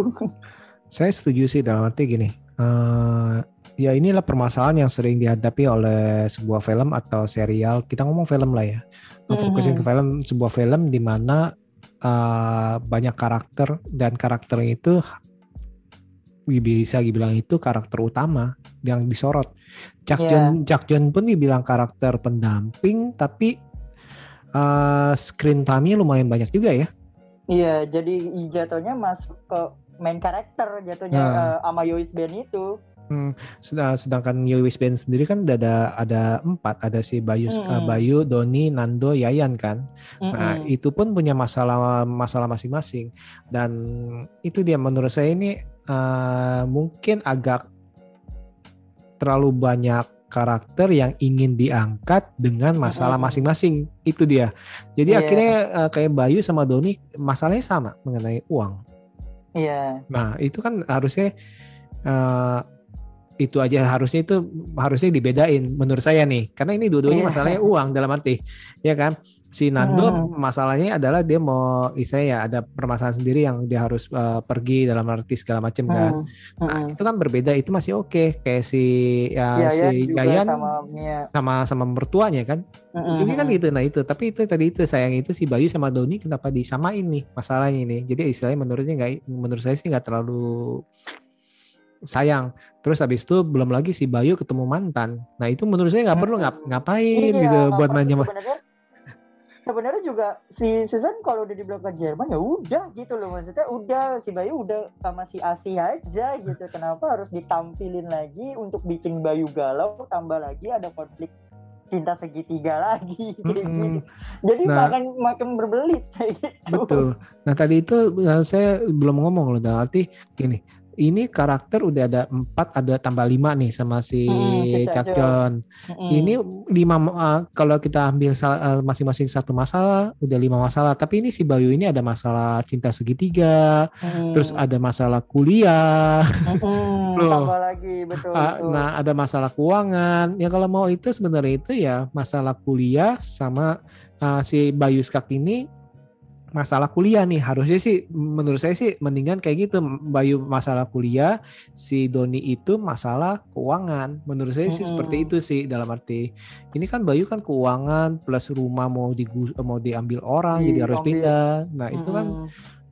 Saya setuju sih dalam arti gini eh, ya inilah permasalahan yang sering dihadapi oleh sebuah film atau serial. Kita ngomong film lah ya. Fokusin ke film sebuah film di mana eh, banyak karakter dan karakternya itu bisa dibilang itu karakter utama yang disorot. Chuck Iya. John, Chuck John pun dibilang karakter pendamping, tapi eh, screen time-nya lumayan banyak juga ya. iya jadi jatuhnya masuk ke main karakter jatuhnya Nah. eh, sama Yois Band itu Sedang- Sedangkan Yowis Band sendiri kan udah ada ada empat, ada si Bayu, eh, Mm-mm. Bayu, Doni, Nando, Yayan kan. Nah, Mm-mm. itu pun punya masalah masalah masing-masing dan itu dia menurut saya ini eh, mungkin agak terlalu banyak karakter yang ingin diangkat dengan masalah masing-masing. Itu dia. Jadi Iya. akhirnya eh, kayak Bayu sama Doni masalahnya sama mengenai uang. iya Nah, itu kan harusnya eh, itu aja harusnya itu harusnya dibedain menurut saya nih karena ini dua-duanya Iya. masalahnya uang dalam arti ya kan si Nando Hmm. masalahnya adalah dia mau istilahnya ya ada permasalahan sendiri yang dia harus eh, pergi dalam arti segala macam kan Hmm, nah hmm. itu kan berbeda itu masih oke kayak si ya Yayan si juga Yayan sama Mia. sama sama mertuanya kan Hmm, ujungnya kan hmm. gitu nah itu tapi itu tadi itu sayang itu si Bayu sama Doni kenapa disamain nih masalahnya ini jadi istilahnya menurutnya nggak menurut saya sih nggak terlalu sayang. Terus habis itu belum lagi si Bayu ketemu mantan. Nah itu menurut saya nggak perlu ngap ngapain Iya, gitu buat main sebenarnya. Sebenarnya juga si Susan kalau udah dibilang ke Jerman ya udah gitu loh. Maksudnya udah si Bayu udah sama si Asi aja gitu. Kenapa harus ditampilin lagi untuk bikin Bayu galau tambah lagi ada konflik cinta segitiga lagi? Mm-mm. gitu. jadi Nah. makan makin berbelit kayak gitu. Betul. Nah tadi itu eh, saya belum ngomong loh. Dalam arti gini ini karakter udah ada empat ada tambah lima nih sama si Hmm, John Mm-mm. ini lima uh, kalau kita ambil uh, masing-masing satu masalah udah lima masalah tapi ini si Bayu ini ada masalah cinta segitiga Mm. terus ada masalah kuliah Mm-mm, Loh. tambah lagi betul, Ah, betul. nah ada masalah keuangan ya kalau mau itu sebenarnya itu ya masalah kuliah sama uh, si Bayu Skak ini masalah kuliah nih. Harusnya sih menurut saya sih mendingan kayak gitu Bayu masalah kuliah si Doni itu masalah keuangan. Menurut saya sih seperti itu sih dalam arti ini kan Bayu kan keuangan plus rumah mau digu mau diambil orang jadi harus pindah. Nah itu kan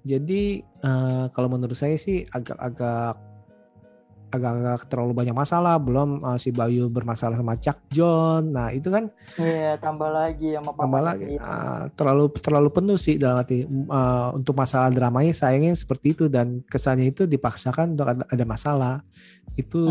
jadi eh, kalau menurut saya sih agak-agak agak-agak terlalu banyak masalah belum eh, si Bayu bermasalah sama Chuck John. Nah itu kan Iya, tambah lagi sama tambah lagi. Ah, terlalu terlalu penuh sih dalam arti eh, untuk masalah dramanya sayangnya seperti itu. Dan kesannya itu dipaksakan untuk ada, ada masalah itu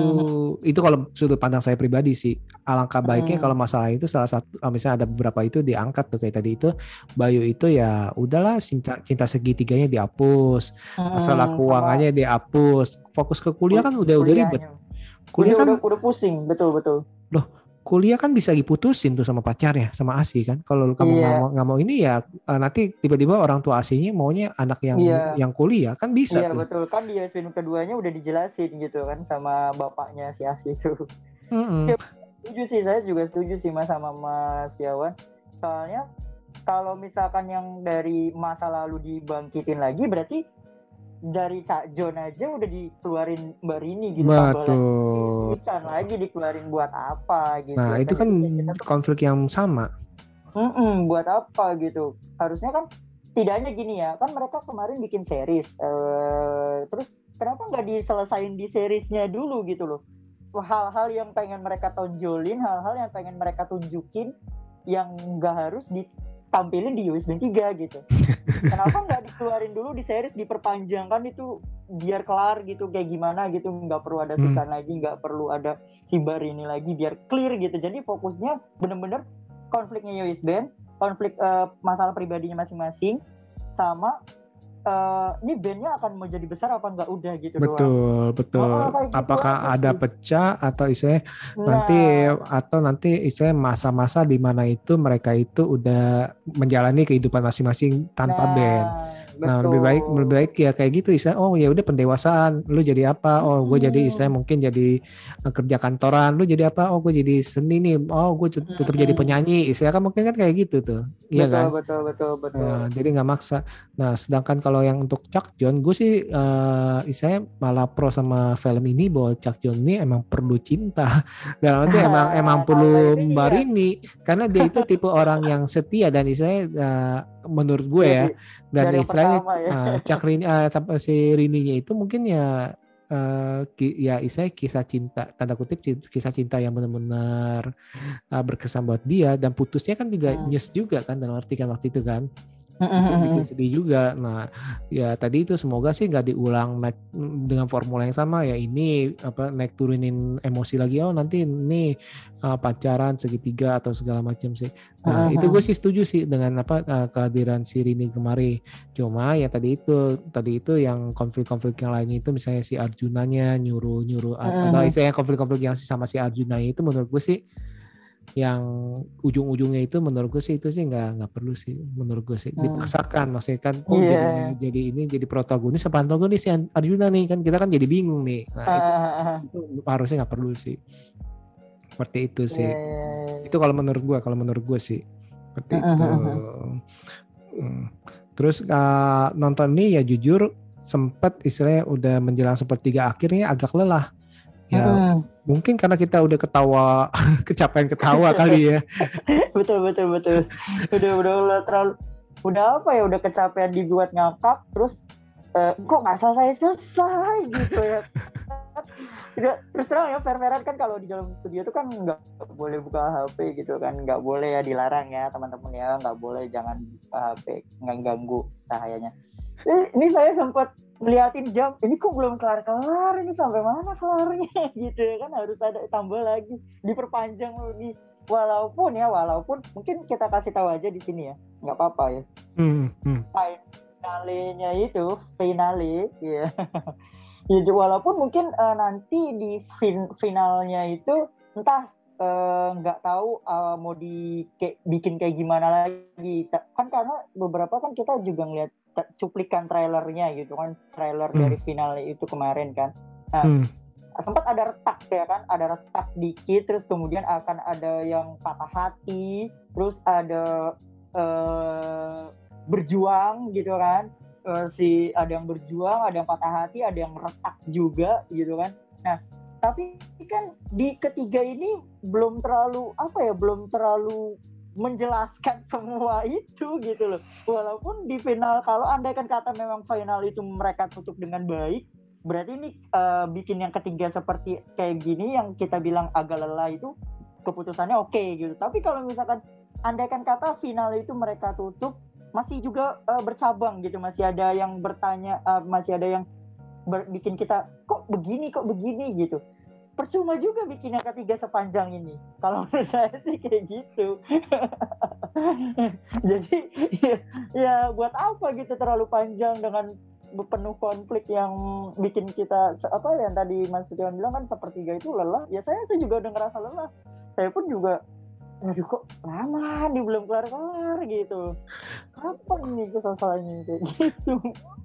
itu kalau sudut pandang saya pribadi sih. Alangkah baiknya Hmm. kalau masalah itu salah satu eh, misalnya ada beberapa itu diangkat tuh kayak tadi itu Bayu itu ya udahlah cinta cinta segitiganya dihapus masalah Mm, keuangannya dihapus. Fokus ke kuliah kan udah udah ribet. kuliah kan udah, udah pusing, betul betul. Kuliah kan bisa diputusin tuh sama pacarnya sama Asi kan kalau kamu nggak Iya. mau nggak mau ini ya eh, nanti tiba-tiba orang tua Asinya maunya anak yang Iya. yang kuliah kan bisa Iya tuh betul kan di film keduanya udah dijelasin gitu kan sama bapaknya si Asi itu. Mm-mm. setuju sih saya juga setuju sih mas sama Mas Yawan. Soalnya kalau misalkan yang dari masa lalu dibangkitin lagi berarti dari Cak John aja udah dikeluarin Mbak Rini gitu betul. Susan lagi dikeluarin buat apa gitu. nah itu kan tuh konflik yang sama. Mm-mm, buat apa gitu. Harusnya kan tidaknya gini ya kan mereka kemarin bikin series eh terus kenapa nggak diselesain di seriesnya dulu gitu loh? Hal-hal yang pengen mereka tonjolin hal-hal yang pengen mereka tunjukin yang nggak harus ditampilin di USB 3 gitu kenapa nggak dikeluarin dulu di series diperpanjangkan itu biar kelar gitu kayak gimana gitu nggak perlu ada Hmm. Susan lagi nggak perlu ada si Bar ini lagi biar clear gitu jadi fokusnya bener-bener konfliknya Band, konflik eh, masalah pribadinya masing-masing, sama eh, ini bandnya akan mau jadi besar apa enggak udah gitu doang. betul betul. Oh, gitu apakah aja ada pecah atau istilahnya Nah, nanti atau nanti istilahnya masa-masa di mana itu mereka itu udah menjalani kehidupan masing-masing tanpa nah, band Nah, betul. lebih baik lebih baik ya kayak gitu istilah oh ya udah pendewasaan. Lu jadi apa? Oh gue jadi Hmm. istilah mungkin jadi eh, kerja kantoran. Lu jadi apa? Oh gue jadi seni nih. Oh gue tet- tetap jadi Hmm. penyanyi. Istilah kan mungkin kan kayak gitu tuh. Iya betul, kan? betul betul betul. Nah, jadi nggak maksa. Nah sedangkan kalau yang untuk Chuck John gue sih eh istilahnya malah pro sama film ini bahwa Chuck John ini emang perlu cinta. Dan nanti emang emang Nah, perlu Mbak dia. Rini karena dia itu tipe orang yang setia dan istilahnya eh, menurut gue ya dan istilahnya ya. uh, Cak Rini uh, sampai si Rininya itu mungkin ya uh, ki- ya istilahnya kisah cinta tanda kutip kisah cinta yang benar-benar uh, berkesan buat dia dan putusnya kan juga Hmm. nyes juga kan dalam arti kan waktu itu kan itu bikin sedih juga. Nah ya tadi itu semoga sih nggak diulang naik dengan formula yang sama. Ya ini apa naik turunin emosi lagi. Oh nanti ini uh, pacaran segitiga atau segala macam sih. Nah Mhm. itu gue sih setuju sih dengan apa uh, kehadiran si Rini kemari. Cuma ya tadi itu tadi itu yang konflik-konflik yang lainnya itu misalnya si Arjunanya nyuruh nyuruh atau istilahnya konflik-konflik yang sama si Arjuna itu menurut gue sih yang ujung-ujungnya itu menurut gue sih itu sih nggak nggak perlu sih menurut gue sih. Hmm. dipaksakan maksudnya kan kok Iya. jadi jadi ini jadi protagonis apa antagonis si Arjuna nih kan kita kan jadi bingung nih. Nah, itu, Ah, itu harusnya nggak perlu sih. Seperti itu sih. iya, iya, iya. itu kalau menurut gue kalau menurut gue sih. Seperti Mm, itu. mm, mm, Hmm. terus uh, nonton ini ya jujur sempet istilahnya udah menjelang sepertiga akhirnya agak lelah ya Mm, mungkin karena kita udah ketawa kecapean ketawa kali ya. Betul betul betul. Udah udah udah terlalu udah apa ya udah kecapean dibuat ngakak terus eh, kok nggak selesai selesai gitu ya. Udah, terus terang ya fair-fairan kan kalau di dalam studio itu kan nggak boleh buka HP gitu kan. Nggak boleh ya dilarang ya teman-teman ya. Nggak boleh jangan buka HP nggak ganggu cahayanya. Eh, ini saya sempat ngeliatin jam ini kok belum kelar-kelar? Ini sampai mana kelarnya? Gitu ya kan harus ada tambah lagi diperpanjang lagi. Walaupun ya walaupun mungkin kita kasih tahu aja di sini ya nggak apa-apa ya. Hmm, hmm. finalenya itu finale ya ya ju- walaupun mungkin eh, nanti di fin- finalnya itu entah eh, nggak tahu eh, mau di kayak- bikin kayak gimana lagi. Kan karena beberapa kan kita juga ngeliat cuplikan trailernya gitu kan trailer Hmm. dari final itu kemarin kan Nah, Hmm. sempat ada retak ya kan ada retak dikit terus kemudian akan ada yang patah hati terus ada eh, berjuang gitu kan Eh, si ada yang berjuang ada yang patah hati ada yang retak juga gitu kan nah tapi kan di ketiga ini belum terlalu apa ya belum terlalu menjelaskan semua itu gitu loh. Walaupun di final kalau andaikan kata memang final itu mereka tutup dengan baik berarti ini eh, bikin yang ketiga seperti kayak gini yang kita bilang agak lelah itu keputusannya oke gitu. Tapi kalau misalkan andaikan kata final itu mereka tutup masih juga eh, bercabang gitu. Masih ada yang bertanya eh, masih ada yang bikin kita kok begini kok begini? gitu percuma juga bikin yang ketiga sepanjang ini. Kalau menurut saya sih kayak gitu. Jadi ya, ya buat apa gitu terlalu panjang dengan penuh konflik yang bikin kita apa yang tadi Mas Setiawan bilang kan sepertiga itu lelah. Ya saya saya juga udah ngerasa lelah. Saya pun juga aduh kok lama nih belum kelar kelar gitu. Apa ini kesosalannya kayak gitu?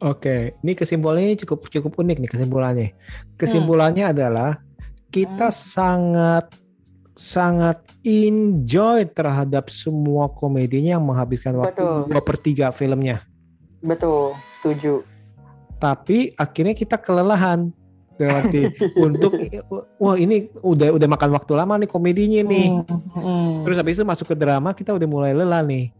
Oke, ini kesimpulannya cukup cukup unik nih kesimpulannya. Kesimpulannya adalah kita sangat sangat enjoy terhadap semua komedinya yang menghabiskan waktu dua per tiga filmnya. betul setuju Tapi akhirnya kita kelelahan dalam arti untuk wah ini udah udah makan waktu lama nih komedinya nih. Hmm, hmm, Terus habis itu masuk ke drama kita udah mulai lelah nih.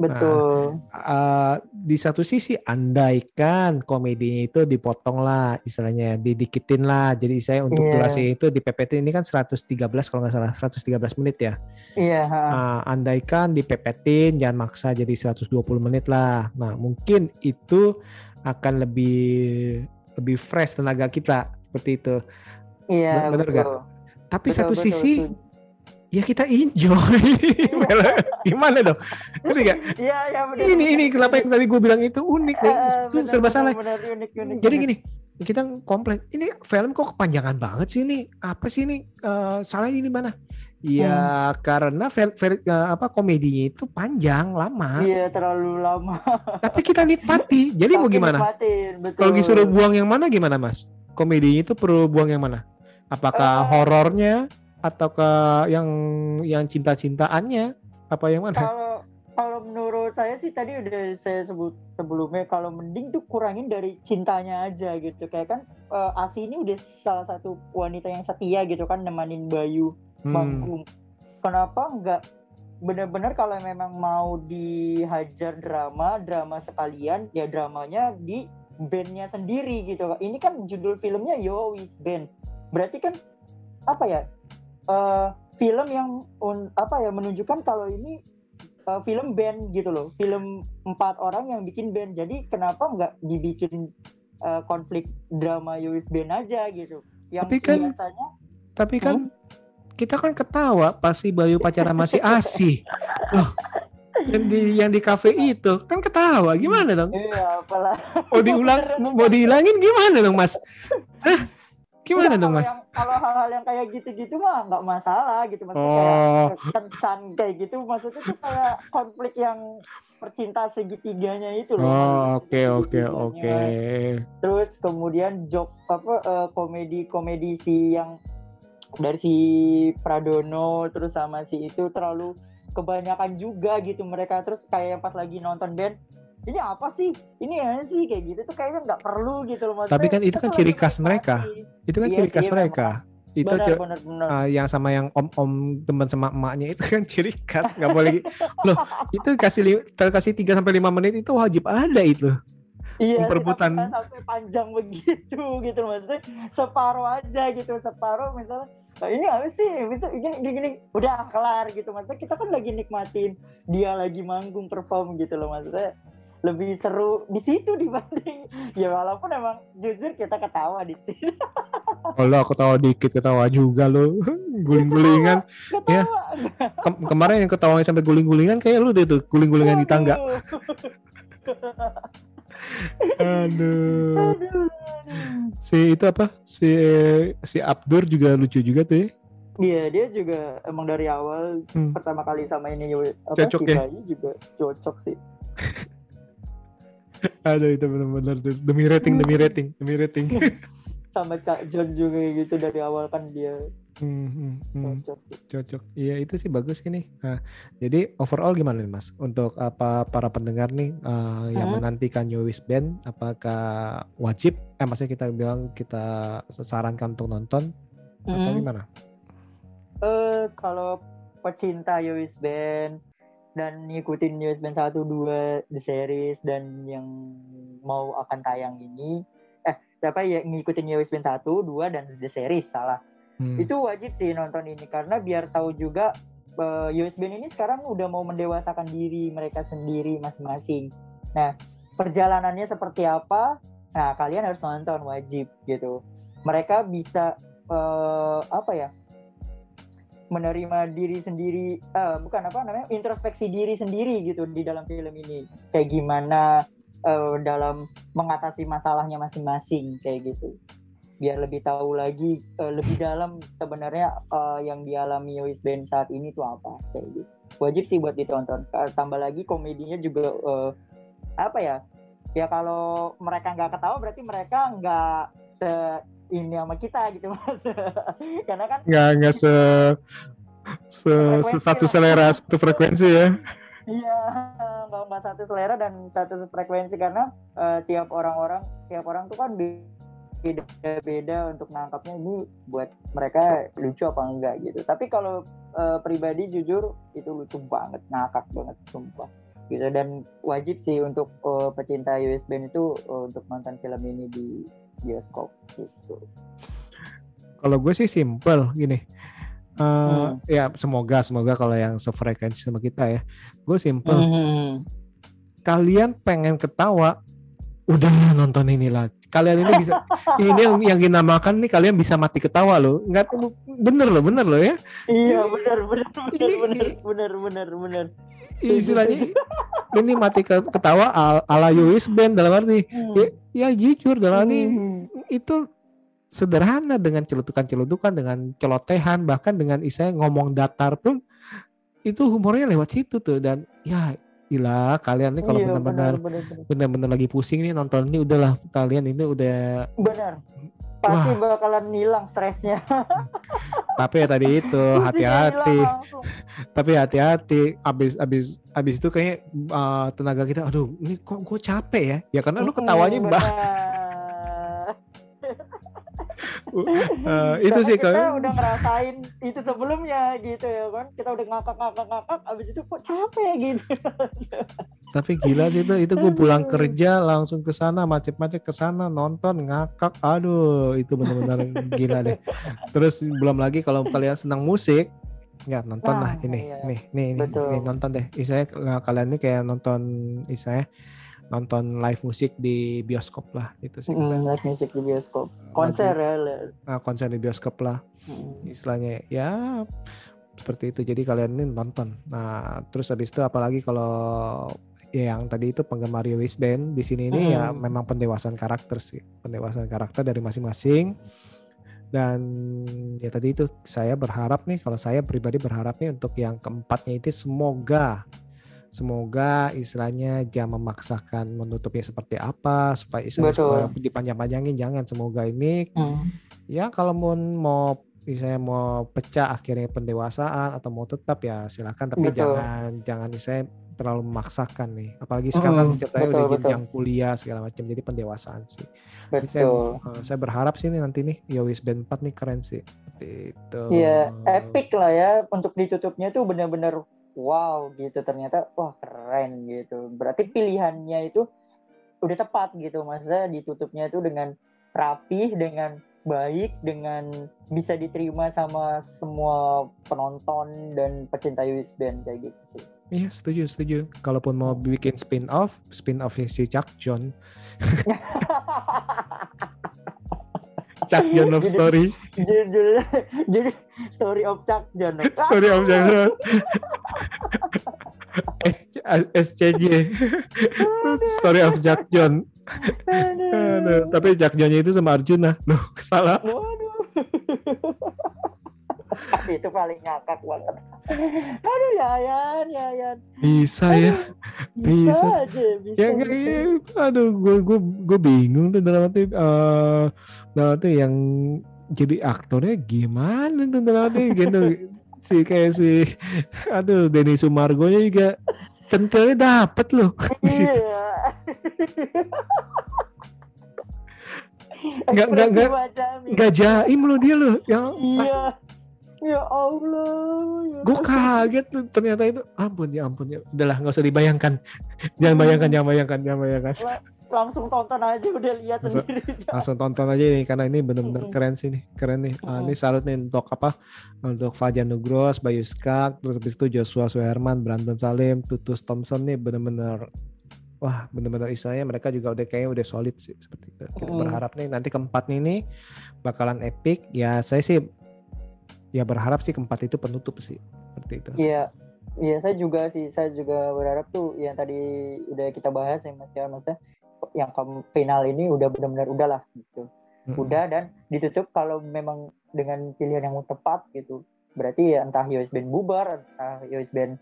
Betul Eh, di satu sisi andaikan komedinya itu dipotong lah istilahnya didikitin lah jadi saya untuk Iya. durasi itu di PPT ini kan 113 kalau nggak salah 113 menit ya iya ha. Nah, andaikan dipepetin jangan maksa jadi 120 menit lah nah mungkin itu akan lebih lebih fresh tenaga kita seperti itu iya bener betul nggak? tapi Betul, satu betul, sisi setuju. Ya kita enjoy. Gimana? Dong? Ngerti nggak? Iya iya benar ini ini kenapa yang tadi gue bilang itu unik nih Eh, itu serba benar, salah. benar, unik, unik, jadi unik. gini kita komplain ini film kok kepanjangan banget sih ini? Apa sih ini? Eh, salahnya ini mana? Ya karena fel, fel- eh, apa komedinya itu panjang lama. Iya terlalu lama. Tapi kita nikmati. Jadi mau gimana? kalau disuruh buang yang mana gimana mas? Komedinya itu perlu buang yang mana? Apakah Eh. horornya atau ke yang yang cinta-cintaannya? Apa yang mana? Kalau kalau menurut saya sih tadi udah saya sebut sebelumnya kalau mending tuh kurangin dari cintanya aja gitu. Kayak kan eh, Asi ini udah salah satu wanita yang setia gitu kan nemanin Bayu Hmm, manggung kenapa nggak benar-benar kalau memang mau dihajar drama drama sekalian ya dramanya di bandnya sendiri gitu. Ini kan judul filmnya Yo With Band. Berarti kan apa ya eh, film yang un- apa ya menunjukkan kalau ini eh, film band gitu loh. Film empat orang yang bikin band. Jadi kenapa nggak dibikin eh, konflik drama With Band aja gitu? Yang Tapi kan- biasanya tapi kan kita kan ketawa pasti Bayu pacaran masih asih. Loh, yang di yang di kafe itu kan ketawa. Gimana dong? Iya, apalah. mau diulang mau dihilangin gimana dong mas Gimana Enggak, dong kalau mas? yang- Kalau hal-hal yang kayak gitu-gitu mah nggak masalah gitu maksudnya Oh. kayak kencan kayak gitu maksudnya tuh kayak konflik yang percinta segitiganya itu loh. Oh oke oke oke. Terus kemudian joke apa eh, komedi-komedi si yang dari si Pradono terus sama si itu terlalu kebanyakan juga gitu mereka terus kayak pas lagi nonton band ini apa sih? Ini ya sih? Kayak gitu tuh kayaknya nggak perlu gitu loh maksudnya. Tapi kan itu kan ciri khas mereka. Itu kan Iya ciri khas sih, mereka. Itu benar, ciri- benar benar. Ah, yang sama yang om-om teman sama emaknya itu kan ciri khas nggak boleh loh itu kasih kasih 3 sampai lima menit itu wajib ada itu. Iya kan sampai panjang begitu gitu maksudnya separuh aja gitu separuh misalnya. "Nah, ini apa sih? Gini, gini, gini. udah kelar gitu. Maksudnya kita kan lagi nikmatin dia lagi manggung perform gitu loh maksudnya lebih seru di situ dibanding ya walaupun emang jujur kita ketawa di sini kalau aku tahu dikit ketawa juga lo guling-gulingan Ya. ketawa Kem- kemarin yang ketawanya sampai guling-gulingan kayak lu deh tuh guling-gulingan di tangga Aduh. aduh si itu apa si si Abdur juga lucu juga tuh ya Iya dia juga emang dari awal Hmm. pertama kali sama ini apa Cocok si ya? Juga cocok sih. aduh itu benar-benar demi rating demi rating demi rating. Sama Cak John juga gitu dari awal kan dia Hmm, hmm, hmm. cocok cocok. Iya itu sih bagus ini nah, jadi overall gimana nih mas? Untuk apa para pendengar nih eh, yang Hmm. menantikan Yowis Band apakah wajib? Eh maksudnya kita bilang kita sarankan untuk nonton atau Hmm. gimana? Eh kalau pecinta Yowis Band dan ngikutin Yowis Band 1 2 The Series dan yang mau akan tayang ini eh siapa ya ngikutin Yowis Band 1 2 dan The Series salah. Hmm. itu wajib sih nonton ini karena biar tahu juga uh, US Band ini sekarang udah mau mendewasakan diri mereka sendiri masing-masing. Nah, perjalanannya seperti apa? Nah, kalian harus nonton wajib gitu. Mereka bisa uh, apa ya? Menerima diri sendiri eh, bukan apa namanya introspeksi diri sendiri gitu di dalam film ini. Kayak gimana eh, dalam mengatasi masalahnya masing-masing kayak gitu. Biar lebih tahu lagi eh, lebih dalam sebenarnya eh, yang dialami Yois Band saat ini tuh apa kayak gitu. Wajib sih buat ditonton. Tambah lagi komedinya juga eh, apa ya? Ya kalau mereka nggak ketawa berarti mereka nggak se ini sama kita gitu mas karena kan nggak nggak se, se, se- satu selera satu frekuensi ya Iya, nggak nggak satu selera dan satu frekuensi karena eh, tiap orang-orang tiap orang tuh kan beda-beda untuk nangkapnya ini buat mereka lucu apa enggak gitu. Tapi kalau eh, pribadi jujur itu lucu banget, ngakak banget sumpah. Gitu dan wajib sih untuk eh, pecinta US Band itu eh, untuk nonton film ini di bioskop gitu. kalau gue sih simple gini Eh, Hmm. ya semoga semoga kalau yang sefrekuensi sama kita ya gue simple Hmm. kalian pengen ketawa udah nonton inilah kalian ini bisa ini yang, yang dinamakan nih kalian bisa mati ketawa loh nggak bener loh bener loh ya Iya benar benar Ini- benar benar benar benar. istilahnya ini mati ke- ketawa al- ala Yowis Band dalam arti Hmm. ya, ya jujur dalam arti Hmm. itu sederhana dengan celutukan-celutukan dengan celotehan bahkan dengan istilahnya ngomong datar pun itu humornya lewat situ tuh dan ya ilah kalian nih kalau Iya, benar-benar benar, benar, benar-benar lagi pusing nih nonton ini udahlah kalian ini udah benar. Pasti bakalan hilang stresnya. tapi ya tadi itu hati-hati tapi hati-hati abis abis abis itu kayak uh, tenaga kita aduh ini kok gue capek ya ya karena lu ketawanya Hmm, bah benar. uh, itu sih kita kalau udah ngerasain itu sebelumnya gitu ya kan. Kita udah ngakak-ngakak-ngakak abis itu kok capek gitu. tapi gila sih itu. Itu gue pulang kerja langsung ke sana macet-macet ke sana nonton ngakak. Aduh itu benar-benar gila deh. Terus belum lagi kalau kalian senang musik ya nonton Nah, lah ini. iya. nih nih nih, Betul. nih, nonton deh. Istilahnya eh, kalian ini kayak nonton istilahnya nonton live musik di bioskop lah itu sih Hmm, live music di bioskop. Konser ya. Le. Nah, konser di bioskop lah Hmm. istilahnya ya seperti itu jadi kalian ini nonton nah terus habis itu apalagi kalau ya yang tadi itu penggemar Yowis Band di sini ini ya Hmm. memang pendewasaan karakter sih pendewasaan karakter dari masing-masing Dan ya tadi itu saya berharap nih, kalau saya pribadi berharap nih untuk yang keempatnya itu semoga semoga istilahnya jangan memaksakan menutupnya seperti apa supaya istilahnya Betul. dipanjang-panjangin jangan semoga ini Hmm. ya kalau mau mau misalnya mau pecah akhirnya pendewasaan atau mau tetap ya silakan tapi Betul. jangan jangan saya terlalu memaksakan nih apalagi sekarang Hmm, ceritanya betul, udah betul. jenjang kuliah segala macam jadi pendewasaan sih Jadi saya, Betul. eh, saya berharap sih nih nanti nih Yowis Band 4 nih keren sih itu Iya, epic lah ya untuk ditutupnya tuh benar-benar wow gitu ternyata wah keren gitu. Berarti pilihannya itu udah tepat gitu maksudnya ditutupnya itu dengan rapih, dengan baik, dengan bisa diterima sama semua penonton dan pecinta US Band kayak gitu sih. Iya setuju setuju. Kalaupun mau bikin spin off, spin off si Chuck John, John Love Story, Judul jadi Story of John. Story of S- SCJ, Story of Chuck John. Aduh, tapi Chuck Johnnya itu sama Arjuna, loh salah. Waduh. Itu paling ngakak banget. Aduh Yayan, Yayan. Bisa ya. Bisa, Bisa. aja, bisa. ya bisa. kayak aduh gue gue gue bingung tuh dalam arti eh dalam arti yang jadi aktornya gimana tuh dalam arti gitu si kayak si aduh Denny Sumargo nya juga centilnya dapet loh di situ. Iya. Nggak- nggak- nggak- Ekspresi wajahnya. nggak jaim loh dia loh yang Iya. Ya Allah. ya gue kaget tuh ternyata itu ampun ya ampun ya udahlah nggak usah dibayangkan jangan bayangkan jangan bayangkan jangan bayangkan Langsung tonton aja udah lihat Masa- sendiri. langsung tonton aja nih karena ini bener-bener Mm-mm. keren sih nih keren nih Ah, Mm-mm. ini salut nih untuk apa untuk Fajar Nugros Bayu Skak terus habis itu Joshua Suherman Brandon Salim Tutus Thompson nih bener-bener wah bener-bener istilahnya mereka juga udah kayaknya udah solid sih seperti itu kita Mm. berharap nih nanti keempat nih nih bakalan epic ya saya sih ya berharap sih keempat itu penutup sih seperti itu Iya. Iya, saya juga sih, saya juga berharap tuh yang tadi udah kita bahas ya Mas ya, maksudnya yang final ini udah benar-benar udahlah gitu. Udah dan ditutup kalau memang dengan pilihan yang tepat gitu. Berarti ya entah US Band bubar, entah US Band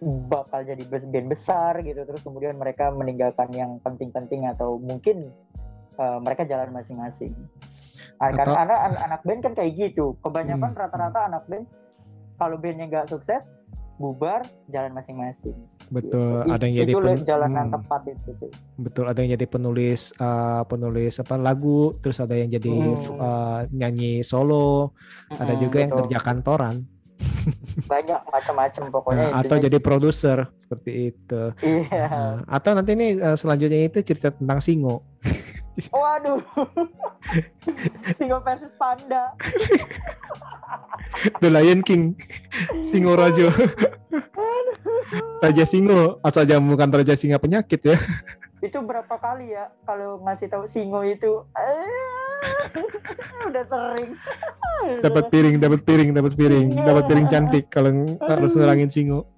bakal jadi band besar gitu terus kemudian mereka meninggalkan yang penting-penting atau mungkin uh, mereka jalan masing-masing. Ah, Atau- Karena anak, anak, band kan kayak gitu. Kebanyakan Hmm. rata-rata anak band kalau bandnya nggak sukses bubar jalan masing-masing. betul I- ada yang jadi itu pen- jalan yang Hmm. tepat itu sih. betul ada yang jadi penulis eh, penulis apa lagu terus ada yang jadi Hmm. eh, nyanyi solo ada Mm-mm, juga yang betul. kerja kantoran banyak macam-macam pokoknya Nah, atau jadi produser seperti itu iya. Nah, atau nanti nih eh, selanjutnya itu cerita tentang singo Waduh. Singo versus panda. The Lion King singo raja raja singo asal jangan bukan raja singa penyakit ya Itu berapa kali ya kalau ngasih tahu singo itu? Eh, udah sering. dapat piring dapat piring dapat piring Iya. dapat piring cantik kalau harus nerangin singo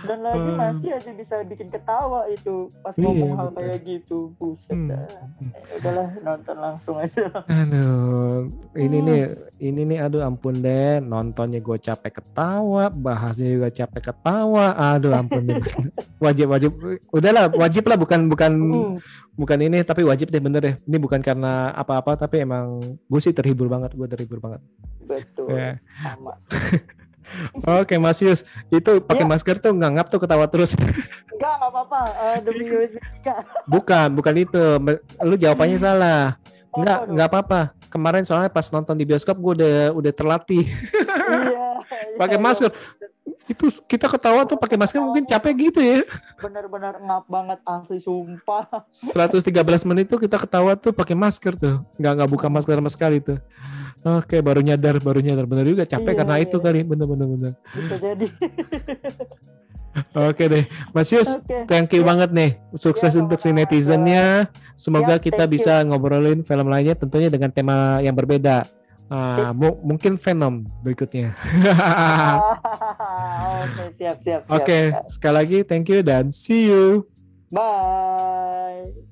Dan lagi Hmm. masih aja bisa bikin ketawa itu pas Iya, ngomong hal betul. kayak gitu. Buset Hmm. dah. Eh, udahlah nonton langsung aja. Aduh, ini Hmm. nih, ini nih, aduh ampun deh, nontonnya gue capek ketawa, bahasnya juga capek ketawa, aduh ampun deh. wajib wajib, udahlah wajib lah, bukan bukan Hmm. bukan ini, tapi wajib deh bener deh. Ini bukan karena apa-apa, tapi emang gue sih terhibur banget, gue terhibur banget. Betul. Ya. Sama. Oke Mas Yus, itu pakai Ya. masker tuh nggak ngap tuh ketawa terus. Enggak, enggak apa-apa. Eh, demi bukan, bukan itu, lu jawabannya salah. Oh, Nggak, aduh. nggak apa-apa. Kemarin soalnya pas nonton di bioskop gue udah udah terlatih. Iya. pakai iya, masker. Itu kita ketawa tuh pakai masker mungkin capek gitu ya. Bener-bener ngap banget asli sumpah. 113 menit tuh kita ketawa tuh pakai masker tuh. Nggak nggak buka masker sama sekali tuh. Oke, baru nyadar, baru nyadar. Bener juga capek Iya, karena iya. itu kali. Bener bener bener. Bisa jadi. Oke deh, Mas Yus. Oke. Thank you banget nih. Sukses Ya, untuk si netizennya. Semoga Ya, kita thank you. bisa ngobrolin film lainnya tentunya dengan tema yang berbeda. Ah, mu- mungkin Venom berikutnya. Oke, siap, siap, siap. Oke, siap. sekali lagi thank you dan see you. Bye.